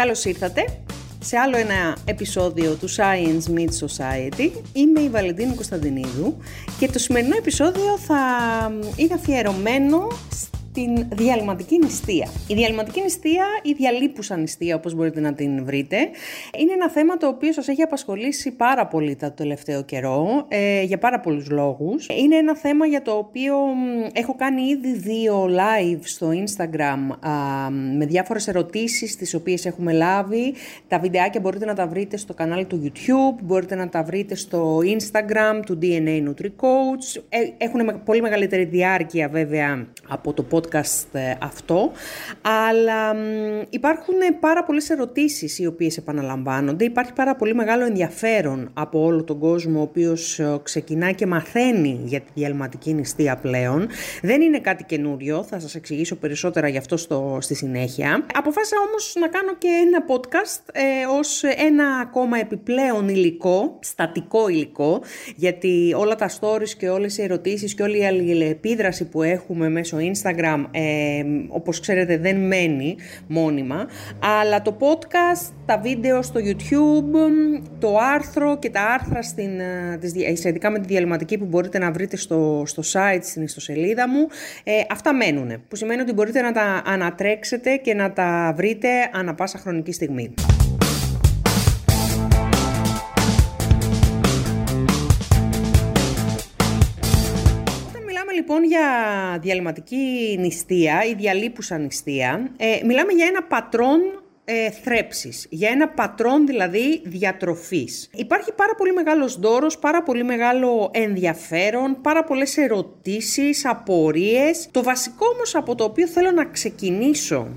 Καλώς ήρθατε σε άλλο ένα επεισόδιο του Science Meets Society. Είμαι η Βαλεντίνη Κωνσταντινίδου και το σημερινό επεισόδιο θα είναι αφιερωμένο την διαλυματική νηστεία. Η διαλυματική νηστεία ή διαλύπουσα νηστεία όπως μπορείτε να την βρείτε είναι ένα θέμα το οποίο σας έχει απασχολήσει πάρα πολύ το τελευταίο καιρό ε, για πάρα πολλούς λόγους. Είναι ένα θέμα για το οποίο έχω κάνει ήδη δύο live στο Instagram με διάφορες ερωτήσεις τις οποίες έχουμε λάβει. Τα βιντεάκια μπορείτε να τα βρείτε στο κανάλι του YouTube, μπορείτε να τα βρείτε στο Instagram του DNA Nutri-Coach. Ε, έχουν πολύ μεγαλύτερη διάρκεια βέβαια από το podcast ε, αυτό, αλλά υπάρχουν πάρα πολλές ερωτήσεις οι οποίες επαναλαμβάνονται. Υπάρχει πάρα πολύ μεγάλο ενδιαφέρον από όλο τον κόσμο ο οποίος ε, ξεκινάει και μαθαίνει για τη διαλυματική νηστεία πλέον. Δεν είναι κάτι καινούριο, θα σας εξηγήσω περισσότερα γι' αυτό στο, στη συνέχεια. Αποφάσισα όμως να κάνω και ένα podcast ε, ως ένα ακόμα επιπλέον υλικό, στατικό υλικό, γιατί όλα τα stories και όλες οι ερωτήσεις και όλη η αλληλεπίδραση που έχουμε μέσω Instagram ε, όπως ξέρετε δεν μένει μόνιμα, αλλά το podcast, τα βίντεο στο YouTube, το άρθρο και τα άρθρα στην, ε, σχετικά με τη διαλυματική που μπορείτε να βρείτε στο, στο site, στην ιστοσελίδα μου, ε, αυτά μένουν, που σημαίνει ότι μπορείτε να τα ανατρέξετε και να τα βρείτε ανα πάσα χρονική στιγμή. Λοιπόν για διαλυματική νηστεία ή διαλύπουσα νηστεία, ε, μιλάμε για ένα πατρόν ε, θρέψης, για ένα πατρόν δηλαδή διατροφής. Υπάρχει πάρα πολύ μεγάλος δώρος, πάρα πολύ μεγάλο ενδιαφέρον, πάρα πολλές ερωτήσεις, απορίες. Το βασικό όμως από το οποίο θέλω να ξεκινήσω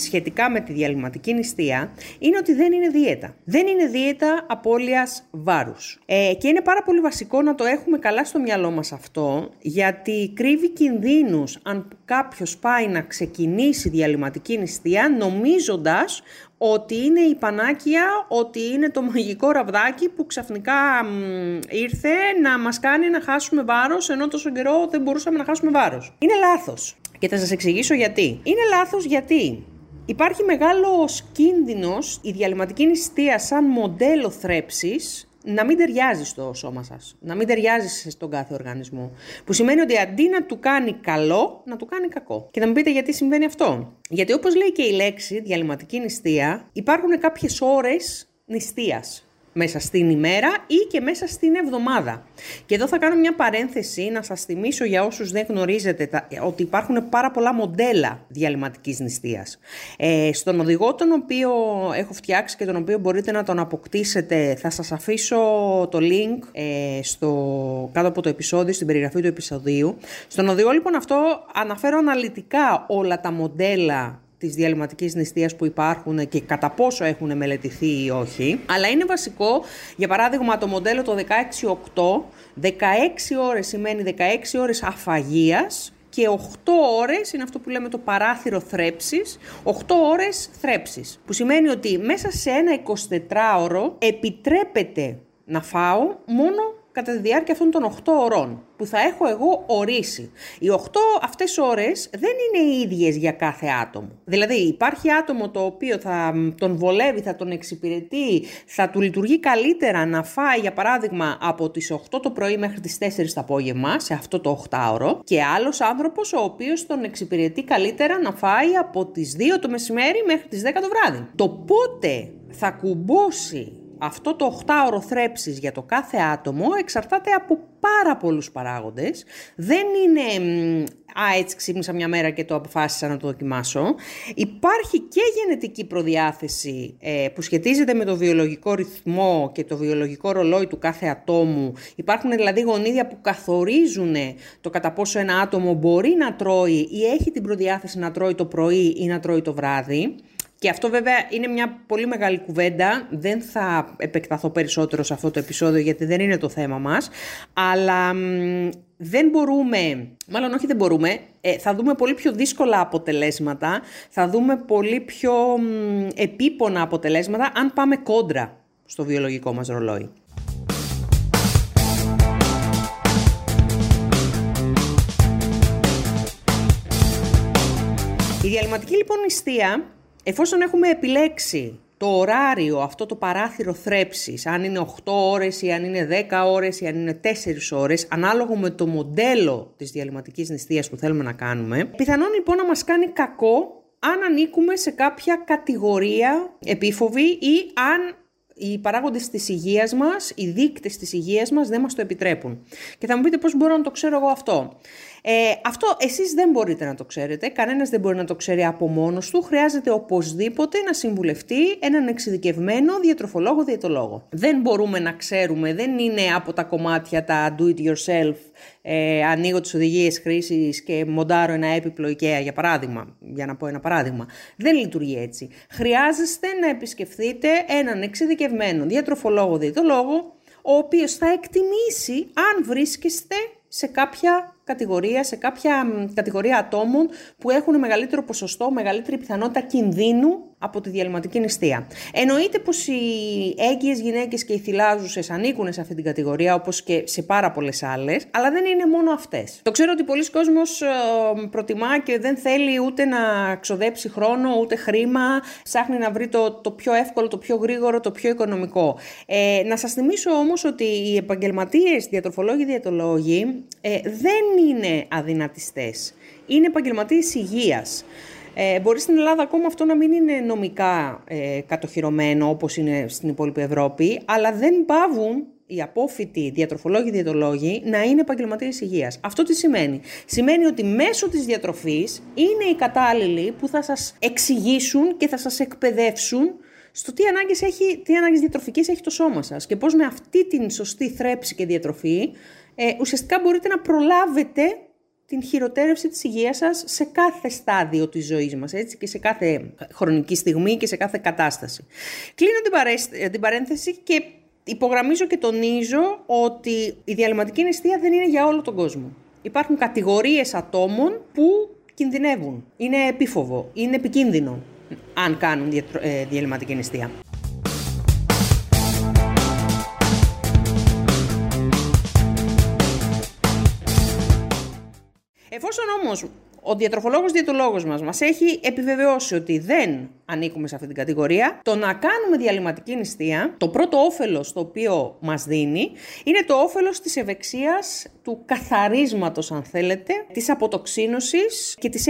σχετικά με τη διαλυματική νηστεία είναι ότι δεν είναι δίαιτα. Δεν είναι δίαιτα απώλειας βάρους. Ε, και είναι πάρα πολύ βασικό να το έχουμε καλά στο μυαλό μας αυτό, γιατί κρύβει κινδύνους αν κάποιος πάει να ξεκινήσει διαλυματική νηστεία νομίζοντας ότι είναι η πανάκια, ότι είναι το μαγικό ραβδάκι που ξαφνικά ήρθε να μας κάνει να χάσουμε βάρος, ενώ τόσο καιρό δεν μπορούσαμε να χάσουμε βάρος. Είναι λάθος. Και θα σας εξηγήσω γιατί. Είναι λάθος γιατί Υπάρχει μεγάλος κίνδυνος η διαλυματική νηστεία σαν μοντέλο θρέψης να μην ταιριάζει στο σώμα σας, να μην ταιριάζει στον κάθε οργανισμό. Που σημαίνει ότι αντί να του κάνει καλό, να του κάνει κακό. Και θα μου πείτε γιατί συμβαίνει αυτό. Γιατί όπως λέει και η λέξη διαλυματική νηστεία, υπάρχουν κάποιες ώρες νηστείας μέσα στην ημέρα ή και μέσα στην εβδομάδα. Και εδώ θα κάνω μια παρένθεση να σας θυμίσω για όσους δεν γνωρίζετε ότι υπάρχουν πάρα πολλά μοντέλα διαλυματικής νηστείας. Ε, στον οδηγό τον οποίο έχω φτιάξει και τον οποίο μπορείτε να τον αποκτήσετε θα σας αφήσω το link ε, στο, κάτω από το επεισόδιο, στην περιγραφή του επεισοδίου. Στον οδηγό λοιπόν αυτό αναφέρω αναλυτικά όλα τα μοντέλα της διαλυματικής νηστείας που υπάρχουν και κατά πόσο έχουν μελετηθεί ή όχι. Αλλά είναι βασικό, για παράδειγμα το μοντέλο το 16-8, 16 ώρες σημαίνει 16 ώρες αφαγίας και 8 ώρες είναι αυτό που λέμε το παράθυρο θρέψης, 8 ώρες θρέψης. Που σημαίνει ότι μέσα σε ένα 24ωρο επιτρέπεται να φάω μόνο κατά τη διάρκεια αυτών των 8 ωρών που θα έχω εγώ ορίσει. Οι 8 αυτές ώρες δεν είναι οι ίδιες για κάθε άτομο. Δηλαδή υπάρχει άτομο το οποίο θα τον βολεύει, θα τον εξυπηρετεί, θα του λειτουργεί καλύτερα να φάει για παράδειγμα από τις 8 το πρωί μέχρι τις 4 το απόγευμα σε αυτό το 8ωρο και άλλος άνθρωπος ο οποίος τον εξυπηρετεί καλύτερα να φάει από τις 2 το μεσημέρι μέχρι τις 10 το βράδυ. Το πότε θα κουμπώσει αυτό το 8ωρο θρέψης για το κάθε άτομο εξαρτάται από πάρα πολλούς παράγοντες. Δεν είναι «Α, έτσι ξύπνησα μια μέρα και το αποφάσισα να το δοκιμάσω». Υπάρχει και γενετική προδιάθεση ε, που σχετίζεται με το βιολογικό ρυθμό και το βιολογικό ρολόι του κάθε ατόμου. Υπάρχουν δηλαδή γονίδια που καθορίζουν το κατά πόσο ένα άτομο μπορεί να τρώει ή έχει την προδιάθεση να τρώει το πρωί ή να τρώει το βράδυ. Και αυτό βέβαια είναι μια πολύ μεγάλη κουβέντα, δεν θα επεκταθώ περισσότερο σε αυτό το επεισόδιο γιατί δεν είναι το θέμα μας, αλλά δεν μπορούμε, μάλλον όχι δεν μπορούμε, ε, θα δούμε πολύ πιο δύσκολα αποτελέσματα, θα δούμε πολύ πιο επίπονα αποτελέσματα αν πάμε κόντρα στο βιολογικό μας ρολόι. Η διαλυματική λοιπόν νηστεία Εφόσον έχουμε επιλέξει το ωράριο, αυτό το παράθυρο θρέψης, αν είναι 8 ώρες ή αν είναι 10 ώρες ή αν είναι 4 ώρες, ανάλογο με το μοντέλο της διαλυματικής νηστείας που θέλουμε να κάνουμε, πιθανόν λοιπόν να μας κάνει κακό αν ανήκουμε σε κάποια κατηγορία επίφοβη ή αν οι παράγοντες της υγείας μας, οι δείκτες της υγείας μας δεν μας το επιτρέπουν. Και θα μου πείτε πώς μπορώ να το ξέρω εγώ αυτό; Ε, αυτό εσείς δεν μπορείτε να το ξέρετε, κανένας δεν μπορεί να το ξέρει από μόνος του, χρειάζεται οπωσδήποτε να συμβουλευτεί έναν εξειδικευμένο διατροφολόγο διαιτολόγο. Δεν μπορούμε να ξέρουμε, δεν είναι από τα κομμάτια τα do it yourself, ε, ανοίγω τις οδηγίες χρήσης και μοντάρω ένα έπιπλο IKEA για παράδειγμα, για να πω ένα παράδειγμα. Δεν λειτουργεί έτσι. Χρειάζεστε να επισκεφθείτε έναν εξειδικευμένο διατροφολόγο διαιτολόγο, ο οποίος θα εκτιμήσει αν βρίσκεστε σε κάποια κατηγορία, σε κάποια κατηγορία ατόμων που έχουν μεγαλύτερο ποσοστό, μεγαλύτερη πιθανότητα κινδύνου από τη διαλυματική νηστεία. Εννοείται πως οι έγκυες γυναίκες και οι θυλάζουσες ανήκουν σε αυτή την κατηγορία, όπως και σε πάρα πολλές άλλες, αλλά δεν είναι μόνο αυτές. Το ξέρω ότι πολλοί κόσμοι ε, προτιμά και δεν θέλει ούτε να ξοδέψει χρόνο, ούτε χρήμα, ψάχνει να βρει το, το πιο εύκολο, το πιο γρήγορο, το πιο οικονομικό. Ε, να σας θυμίσω όμως ότι οι επαγγελματίες διατροφολόγοι, διατολόγοι ε, δεν είναι αδυνατιστές. Είναι επαγγελματίες υγείας. Ε, μπορεί στην Ελλάδα ακόμα αυτό να μην είναι νομικά ε, κατοχυρωμένο όπως είναι στην υπόλοιπη Ευρώπη, αλλά δεν πάβουν οι απόφοιτοι διατροφολόγοι, διαιτολόγοι να είναι επαγγελματίες υγείας. Αυτό τι σημαίνει; Σημαίνει ότι μέσω της διατροφής είναι οι κατάλληλοι που θα σας εξηγήσουν και θα σας εκπαιδεύσουν στο τι ανάγκες, έχει, τι ανάγκες διατροφικές έχει το σώμα σας και πώς με αυτή την σωστή θρέψη και διατροφή ε, ουσιαστικά μπορείτε να προλάβετε την χειροτέρευση της υγείας σας σε κάθε στάδιο της ζωής μας, έτσι, και σε κάθε χρονική στιγμή και σε κάθε κατάσταση. Κλείνω την, την παρένθεση και υπογραμμίζω και τονίζω ότι η διαλυματική νηστεία δεν είναι για όλο τον κόσμο. Υπάρχουν κατηγορίες ατόμων που κινδυνεύουν, είναι επίφοβο, είναι επικίνδυνο αν κάνουν ε, διαλυματική νηστεία. Εφόσον όμως ο διατροφολόγος διαιτολόγος μας μας έχει επιβεβαιώσει ότι δεν ανήκουμε σε αυτή την κατηγορία, το να κάνουμε διαλυματική νηστεία, το πρώτο όφελος το οποίο μας δίνει, είναι το όφελος της ευεξίας, του καθαρίσματος αν θέλετε, της αποτοξίνωσης και της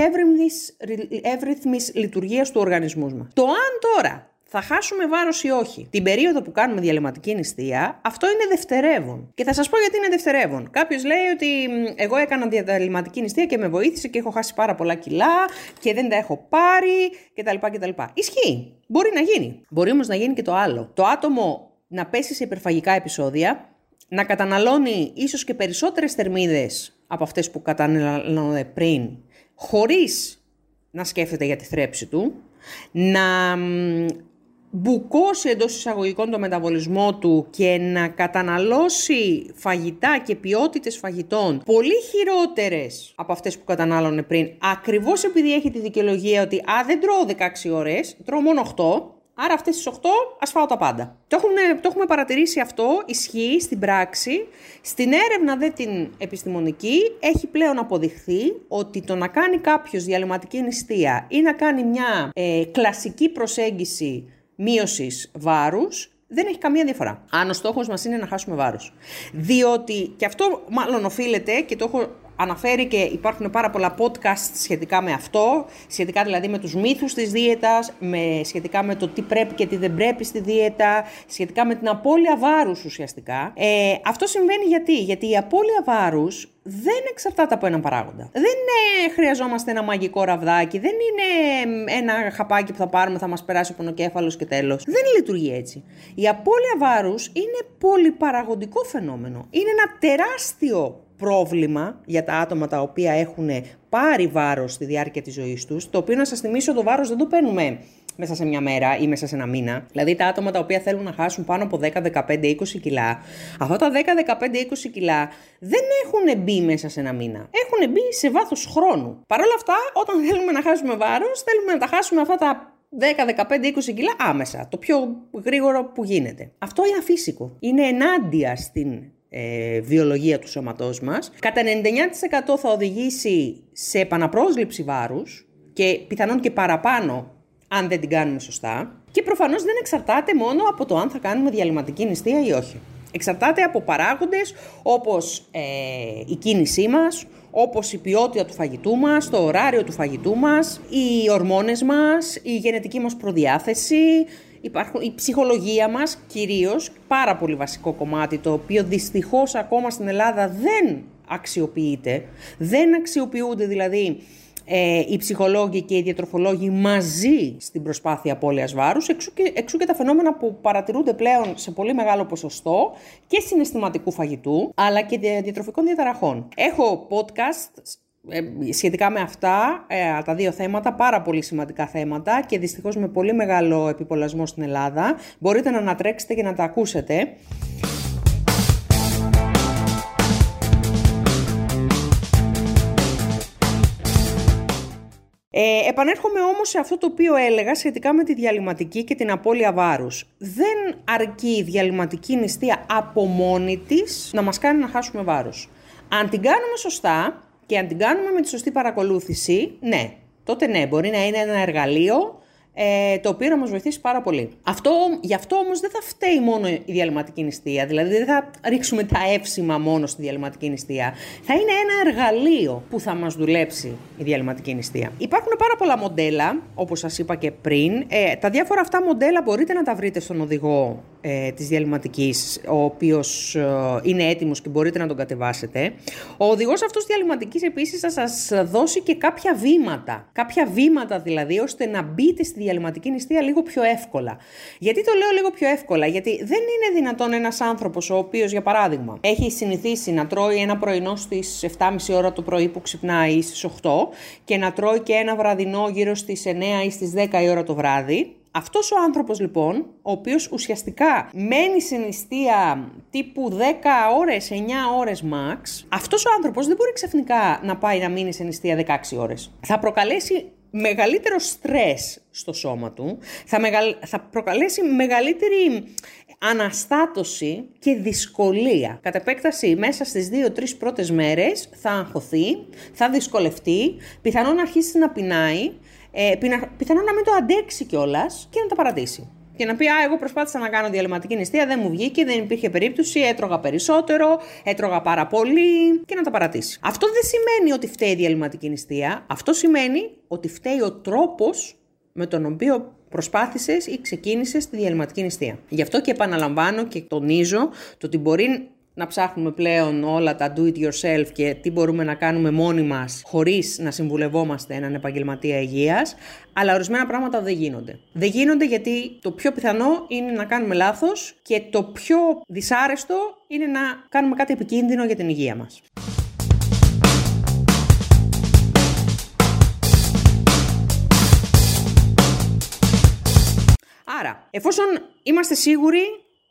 εύρυθμης λειτουργίας του οργανισμού μας. Το αν τώρα θα χάσουμε βάρος ή όχι. Την περίοδο που κάνουμε διαλυματική νηστεία, αυτό είναι δευτερεύον. Και θα σας πω γιατί είναι δευτερεύον. Κάποιος λέει ότι εγώ έκανα διαλυματική νηστεία και με βοήθησε και έχω χάσει πάρα πολλά κιλά και δεν τα έχω πάρει κτλ. κτλ. Ισχύει. Μπορεί να γίνει. Μπορεί όμως να γίνει και το άλλο. Το άτομο να πέσει σε υπερφαγικά επεισόδια, να καταναλώνει ίσως και περισσότερες θερμίδες από αυτές που καταναλώνε πριν, χωρίς να σκέφτεται για τη θρέψη του, να μπουκώσει εντός εισαγωγικών το μεταβολισμό του και να καταναλώσει φαγητά και ποιότητες φαγητών πολύ χειρότερες από αυτές που κατανάλωνε πριν, ακριβώς επειδή έχει τη δικαιολογία ότι «Α, δεν τρώω 16 ώρες, τρώω μόνο 8», Άρα αυτές τις 8 ας φάω τα πάντα. Το έχουμε, το έχουμε παρατηρήσει αυτό, ισχύει στην πράξη. Στην έρευνα δε την επιστημονική έχει πλέον αποδειχθεί ότι το να κάνει κάποιος διαλυματική νηστεία ή να κάνει μια ε, κλασική προσέγγιση μείωσης βάρους, δεν έχει καμία διαφορά. Αν ο στόχος μας είναι να χάσουμε βάρος. Διότι, και αυτό μάλλον οφείλεται και το έχω αναφέρει και υπάρχουν πάρα πολλά podcast σχετικά με αυτό, σχετικά δηλαδή με τους μύθους της δίαιτας, με, σχετικά με το τι πρέπει και τι δεν πρέπει στη δίαιτα, σχετικά με την απώλεια βάρους ουσιαστικά. Ε, αυτό συμβαίνει γιατί, γιατί η απώλεια βάρους δεν εξαρτάται από έναν παράγοντα. Δεν είναι, χρειαζόμαστε ένα μαγικό ραβδάκι, δεν είναι ένα χαπάκι που θα πάρουμε, θα μας περάσει ο πονοκέφαλος και τέλος. Δεν λειτουργεί έτσι. Η απώλεια βάρους είναι πολυπαραγοντικό φαινόμενο. Είναι ένα τεράστιο πρόβλημα για τα άτομα τα οποία έχουν πάρει βάρος στη διάρκεια της ζωής τους, το οποίο να σας θυμίσω το βάρος δεν το παίρνουμε μέσα σε μια μέρα ή μέσα σε ένα μήνα. Δηλαδή τα άτομα τα οποία θέλουν να χάσουν πάνω από 10, 15, 20 κιλά, αυτά τα 10, 15, 20 κιλά δεν έχουν μπει μέσα σε ένα μήνα. Έχουν μπει σε βάθος χρόνου. Παρ' όλα αυτά, όταν θέλουμε να χάσουμε βάρος, θέλουμε να τα χάσουμε αυτά τα 10, 15, 20 κιλά άμεσα. Το πιο γρήγορο που γίνεται. Αυτό είναι αφύσικο. Είναι ενάντια στην ε, βιολογία του σώματός μας. Κατά 99% θα οδηγήσει σε επαναπρόσληψη βάρους και πιθανόν και παραπάνω αν δεν την κάνουμε σωστά. Και προφανώς δεν εξαρτάται μόνο από το αν θα κάνουμε διαλυματική νηστεία ή όχι. Εξαρτάται από παράγοντες όπως ε, η κίνησή μας, όπως η ποιότητα του φαγητού μας, το ωράριο του φαγητού μας, οι ορμόνες μας, η γενετική μας προδιάθεση, υπάρχουν, η ψυχολογία μας κυρίως, πάρα πολύ βασικό κομμάτι, το οποίο δυστυχώς ακόμα στην Ελλάδα δεν αξιοποιείται. Δεν αξιοποιούνται δηλαδή ε, οι ψυχολόγοι και οι διατροφολόγοι μαζί στην προσπάθεια απώλειας βάρους, εξού και, εξού και τα φαινόμενα που παρατηρούνται πλέον σε πολύ μεγάλο ποσοστό και συναισθηματικού φαγητού, αλλά και διατροφικών διαταραχών. Έχω podcast ε, σχετικά με αυτά, ε, τα δύο θέματα, πάρα πολύ σημαντικά θέματα και δυστυχώς με πολύ μεγάλο επιπολασμό στην Ελλάδα. Μπορείτε να ανατρέξετε και να τα ακούσετε. Ε, επανέρχομαι όμως σε αυτό το οποίο έλεγα σχετικά με τη διαλυματική και την απώλεια βάρους. Δεν αρκεί η διαλυματική νηστεία από μόνη της να μας κάνει να χάσουμε βάρος. Αν την κάνουμε σωστά και αν την κάνουμε με τη σωστή παρακολούθηση, ναι, τότε ναι, μπορεί να είναι ένα εργαλείο ε, το οποίο να μας βοηθήσει πάρα πολύ. Αυτό, γι' αυτό όμως δεν θα φταίει μόνο η διαλυματική νηστεία, δηλαδή δεν θα ρίξουμε τα εύσημα μόνο στη διαλυματική νηστεία. Θα είναι ένα εργαλείο που θα μας δουλέψει η διαλυματική νηστεία. Υπάρχουν πάρα πολλά μοντέλα, όπως σας είπα και πριν. Ε, τα διάφορα αυτά μοντέλα μπορείτε να τα βρείτε στον οδηγό ε, της διαλυματικής, ο οποίος ε, είναι έτοιμος και μπορείτε να τον κατεβάσετε. Ο οδηγός αυτός διαλυματικής επίσης θα σας δώσει και κάποια βήματα. Κάποια βήματα δηλαδή, ώστε να μπείτε στη διαλυματική νηστεία λίγο πιο εύκολα. Γιατί το λέω λίγο πιο εύκολα, γιατί δεν είναι δυνατόν ένας άνθρωπος ο οποίος, για παράδειγμα, έχει συνηθίσει να τρώει ένα πρωινό στις 7.30 ώρα το πρωί που ξυπνάει ή στις 8 και να τρώει και ένα βραδινό γύρω στις 9 ή στις 10 η ώρα το βράδυ, αυτός ο άνθρωπος λοιπόν, ο οποίος ουσιαστικά μένει σε νηστεία τύπου 10 ώρες, 9 ώρες max, αυτός ο άνθρωπος δεν μπορεί ξαφνικά να πάει να μείνει σε νηστεία 16 ώρες. Θα προκαλέσει μεγαλύτερο στρες στο σώμα του, θα, θα προκαλέσει μεγαλύτερη αναστάτωση και δυσκολία. Κατ' επέκταση, μέσα στις 2-3 πρώτες μέρες θα αγχωθεί, θα δυσκολευτεί, πιθανόν να αρχίσει να πεινάει, ε, πιθανόν να μην το αντέξει κιόλας και να τα παρατήσει. Και να πει, Α, εγώ προσπάθησα να κάνω διαλυματική νηστεία, δεν μου βγήκε, δεν υπήρχε περίπτωση, έτρωγα περισσότερο, έτρωγα πάρα πολύ και να τα παρατήσει. Αυτό δεν σημαίνει ότι φταίει η διαλυματική νηστεία. Αυτό σημαίνει ότι φταίει ο τρόπος με τον οποίο προσπάθησες ή ξεκίνησες τη διαλυματική νηστεία. Γι' αυτό και επαναλαμβάνω και τονίζω το ότι μπορεί να ψάχνουμε πλέον όλα τα do it yourself και τι μπορούμε να κάνουμε μόνοι μας χωρίς να συμβουλευόμαστε έναν επαγγελματία υγείας, αλλά ορισμένα πράγματα δεν γίνονται. Δεν γίνονται γιατί το πιο πιθανό είναι να κάνουμε λάθος και το πιο δυσάρεστο είναι να κάνουμε κάτι επικίνδυνο για την υγεία μας. Άρα, εφόσον είμαστε σίγουροι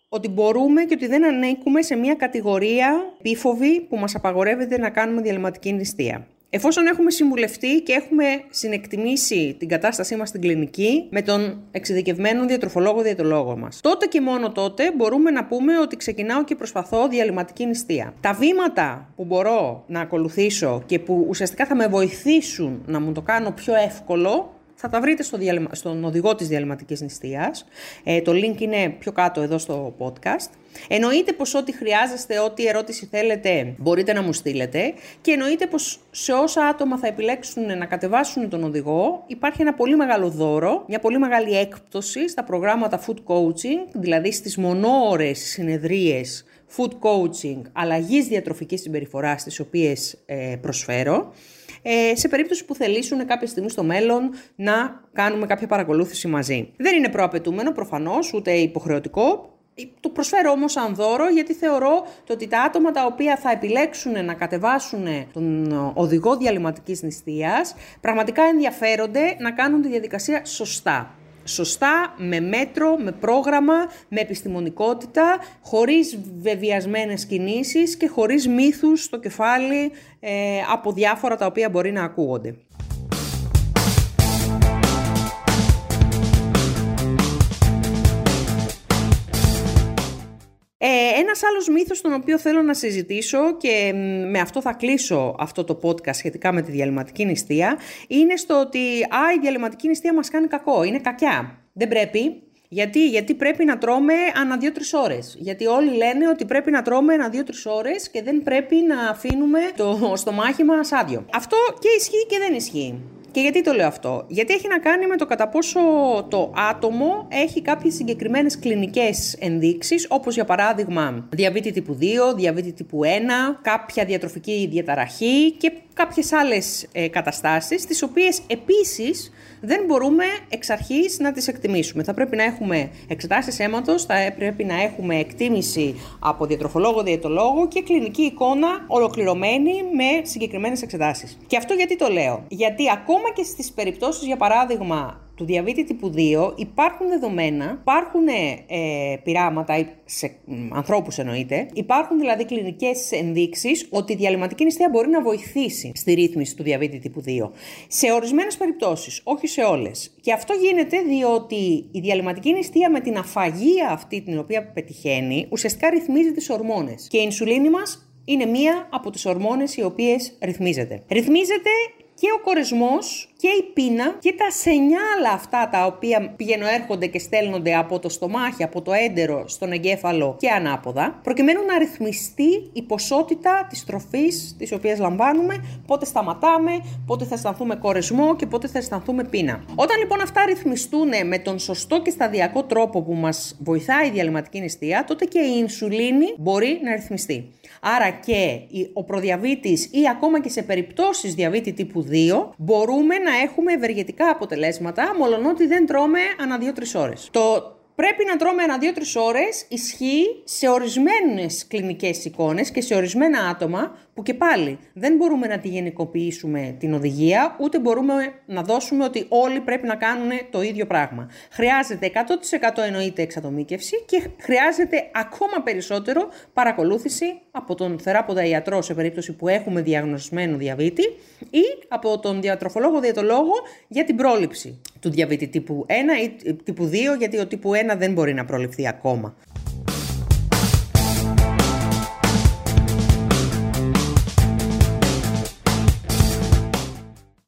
ότι μπορούμε και ότι δεν ανήκουμε σε μια κατηγορία πίφοβη που μας απαγορεύεται να κάνουμε διαλυματική νηστεία. Εφόσον έχουμε συμβουλευτεί και έχουμε συνεκτιμήσει την κατάστασή μας στην κλινική με τον εξειδικευμένο διατροφολόγο διατολόγο μας, τότε και μόνο τότε μπορούμε να πούμε ότι ξεκινάω και προσπαθώ διαλυματική νηστεία. Τα βήματα που μπορώ να ακολουθήσω και που ουσιαστικά θα με βοηθήσουν να μου το κάνω πιο εύκολο θα τα βρείτε στο στον οδηγό της διαλυματικής νηστείας. Ε, το link είναι πιο κάτω εδώ στο podcast. Εννοείται πως ό,τι χρειάζεστε, ό,τι ερώτηση θέλετε μπορείτε να μου στείλετε και εννοείται πως σε όσα άτομα θα επιλέξουν να κατεβάσουν τον οδηγό υπάρχει ένα πολύ μεγάλο δώρο, μια πολύ μεγάλη έκπτωση στα προγράμματα food coaching, δηλαδή στις μονόωρες συνεδρίες food coaching αλλαγής διατροφικής συμπεριφοράς τις οποίες ε, προσφέρω ε, σε περίπτωση που θελήσουν κάποια στιγμή στο μέλλον να κάνουμε κάποια παρακολούθηση μαζί. Δεν είναι προαπαιτούμενο προφανώς, ούτε υποχρεωτικό, το προσφέρω όμως σαν δώρο γιατί θεωρώ το ότι τα άτομα τα οποία θα επιλέξουν να κατεβάσουν τον οδηγό διαλυματικής νηστείας πραγματικά ενδιαφέρονται να κάνουν τη διαδικασία σωστά σωστά, με μέτρο, με πρόγραμμα, με επιστημονικότητα, χωρίς βεβαιασμένες κινήσεις και χωρίς μύθους στο κεφάλι ε, από διάφορα τα οποία μπορεί να ακούγονται. Ένας άλλος μύθος τον οποίο θέλω να συζητήσω και με αυτό θα κλείσω αυτό το podcast σχετικά με τη διαλυματική νηστεία είναι στο ότι α, η διαλυματική νηστεία μας κάνει κακό, είναι κακιά. Δεν πρέπει. Γιατί, γιατί πρέπει να τρώμε ανά δύο-τρεις ώρες. Γιατί όλοι λένε ότι πρέπει να τρώμε ανά δύο-τρεις ώρες και δεν πρέπει να αφήνουμε το στομάχι μας άδειο. Αυτό και ισχύει και δεν ισχύει. Και γιατί το λέω αυτό; Γιατί έχει να κάνει με το κατά πόσο το άτομο έχει κάποιες συγκεκριμένες κλινικές ενδείξεις, όπως για παράδειγμα διαβήτη τύπου 2, διαβήτη τύπου 1, κάποια διατροφική διαταραχή και κάποιες άλλες ε, καταστάσεις, τις οποίες επίσης δεν μπορούμε εξ αρχής να τις εκτιμήσουμε. Θα πρέπει να έχουμε εξετάσεις αίματος, θα πρέπει να έχουμε εκτίμηση από διατροφολόγο, διαιτολόγο και κλινική εικόνα ολοκληρωμένη με συγκεκριμένες εξετάσεις. Και αυτό γιατί το λέω. Γιατί ακόμα και στις περιπτώσεις, για παράδειγμα, του διαβήτη τύπου 2 υπάρχουν δεδομένα, υπάρχουν ε, πειράματα σε ανθρώπους εννοείται, υπάρχουν δηλαδή κλινικές ενδείξεις ότι η διαλυματική νηστεία μπορεί να βοηθήσει στη ρύθμιση του διαβήτη τύπου 2. Σε ορισμένες περιπτώσεις, όχι σε όλες. Και αυτό γίνεται διότι η διαλυματική νηστεία με την αφαγία αυτή την οποία πετυχαίνει ουσιαστικά ρυθμίζει τις ορμόνες. Και η ινσουλίνη μας είναι μία από τις ορμόνες οι οποίες ρυθμίζεται. Ρυθμίζεται και ο κορεσμός και η πείνα και τα σενιάλα αυτά τα οποία πηγαίνουν έρχονται και στέλνονται από το στομάχι, από το έντερο στον εγκέφαλο και ανάποδα, προκειμένου να ρυθμιστεί η ποσότητα της τροφής της οποίας λαμβάνουμε, πότε σταματάμε, πότε θα αισθανθούμε κορεσμό και πότε θα αισθανθούμε πείνα. Όταν λοιπόν αυτά ρυθμιστούν με τον σωστό και σταδιακό τρόπο που μας βοηθάει η διαλυματική νηστεία, τότε και η ινσουλίνη μπορεί να ρυθμιστεί. Άρα και ο προδιαβήτης ή ακόμα και σε περιπτώσεις διαβήτη τύπου 2 μπορούμε να έχουμε ευεργετικά αποτελέσματα, μολονότι δεν τρώμε ανά 2-3 ώρες. Το Πρέπει να τρώμε ένα 2-3 ώρες ισχύει σε ορισμένες κλινικές εικόνες και σε ορισμένα άτομα που και πάλι δεν μπορούμε να τη γενικοποιήσουμε την οδηγία, ούτε μπορούμε να δώσουμε ότι όλοι πρέπει να κάνουν το ίδιο πράγμα. Χρειάζεται 100% εννοείται εξατομίκευση και χρειάζεται ακόμα περισσότερο παρακολούθηση από τον θεράποντα ιατρό σε περίπτωση που έχουμε διαγνωσμένο διαβήτη ή από τον διατροφολόγο διατολόγο για την πρόληψη του διαβήτη τύπου 1 ή τύπου 2, γιατί ο τύπου 1 δεν μπορεί να προληφθεί ακόμα.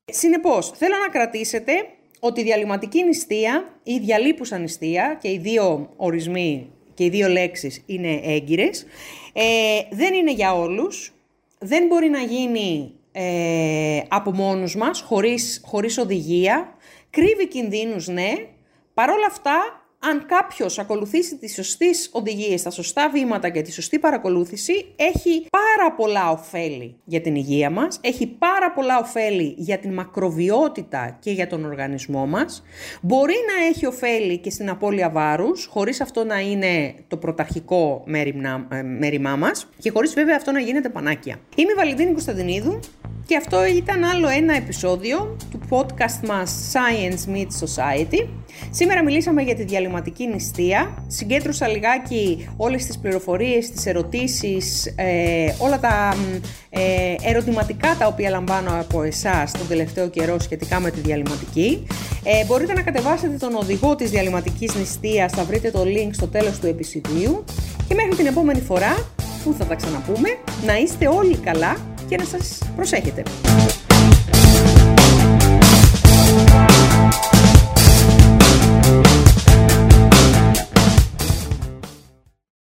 Συνεπώς, θέλω να κρατήσετε ότι η διαλυματική νηστεία ή διαλύπουσα νηστεία και οι δύο ορισμοί και οι δύο λέξεις είναι έγκυρες, ε, δεν είναι για όλους, δεν μπορεί να γίνει ε, από μόνους μας, χωρίς, χωρίς οδηγία, κρύβει κινδύνους ναι, παρόλα αυτά αν κάποιος ακολουθήσει τις σωστές οδηγίες, τα σωστά βήματα και τη σωστή παρακολούθηση, έχει πάρα πολλά ωφέλη για την υγεία μας, έχει πάρα πολλά ωφέλη για την μακροβιότητα και για τον οργανισμό μας. Μπορεί να έχει ωφέλη και στην απώλεια βάρους, χωρίς αυτό να είναι το πρωταρχικό ε, μέρημά μας και χωρίς βέβαια αυτό να γίνεται πανάκια. Είμαι η Βαλεντίνη Κωνσταντινίδου και αυτό ήταν άλλο ένα επεισόδιο του podcast μας Science Meets Society. Σήμερα μιλήσαμε για τη διαλυματική νηστεία. Συγκέντρωσα λιγάκι όλες τις πληροφορίες, τις ερωτήσεις, ε, όλα τα ε, ερωτηματικά τα οποία λαμβάνω από εσάς τον τελευταίο καιρό σχετικά με τη διαλυματική. Ε, μπορείτε να κατεβάσετε τον οδηγό της διαλυματικής νηστείας, θα βρείτε το link στο τέλος του επεισοδίου. Και μέχρι την επόμενη φορά που θα τα ξαναπούμε, να είστε όλοι καλά και να σας προσέχετε.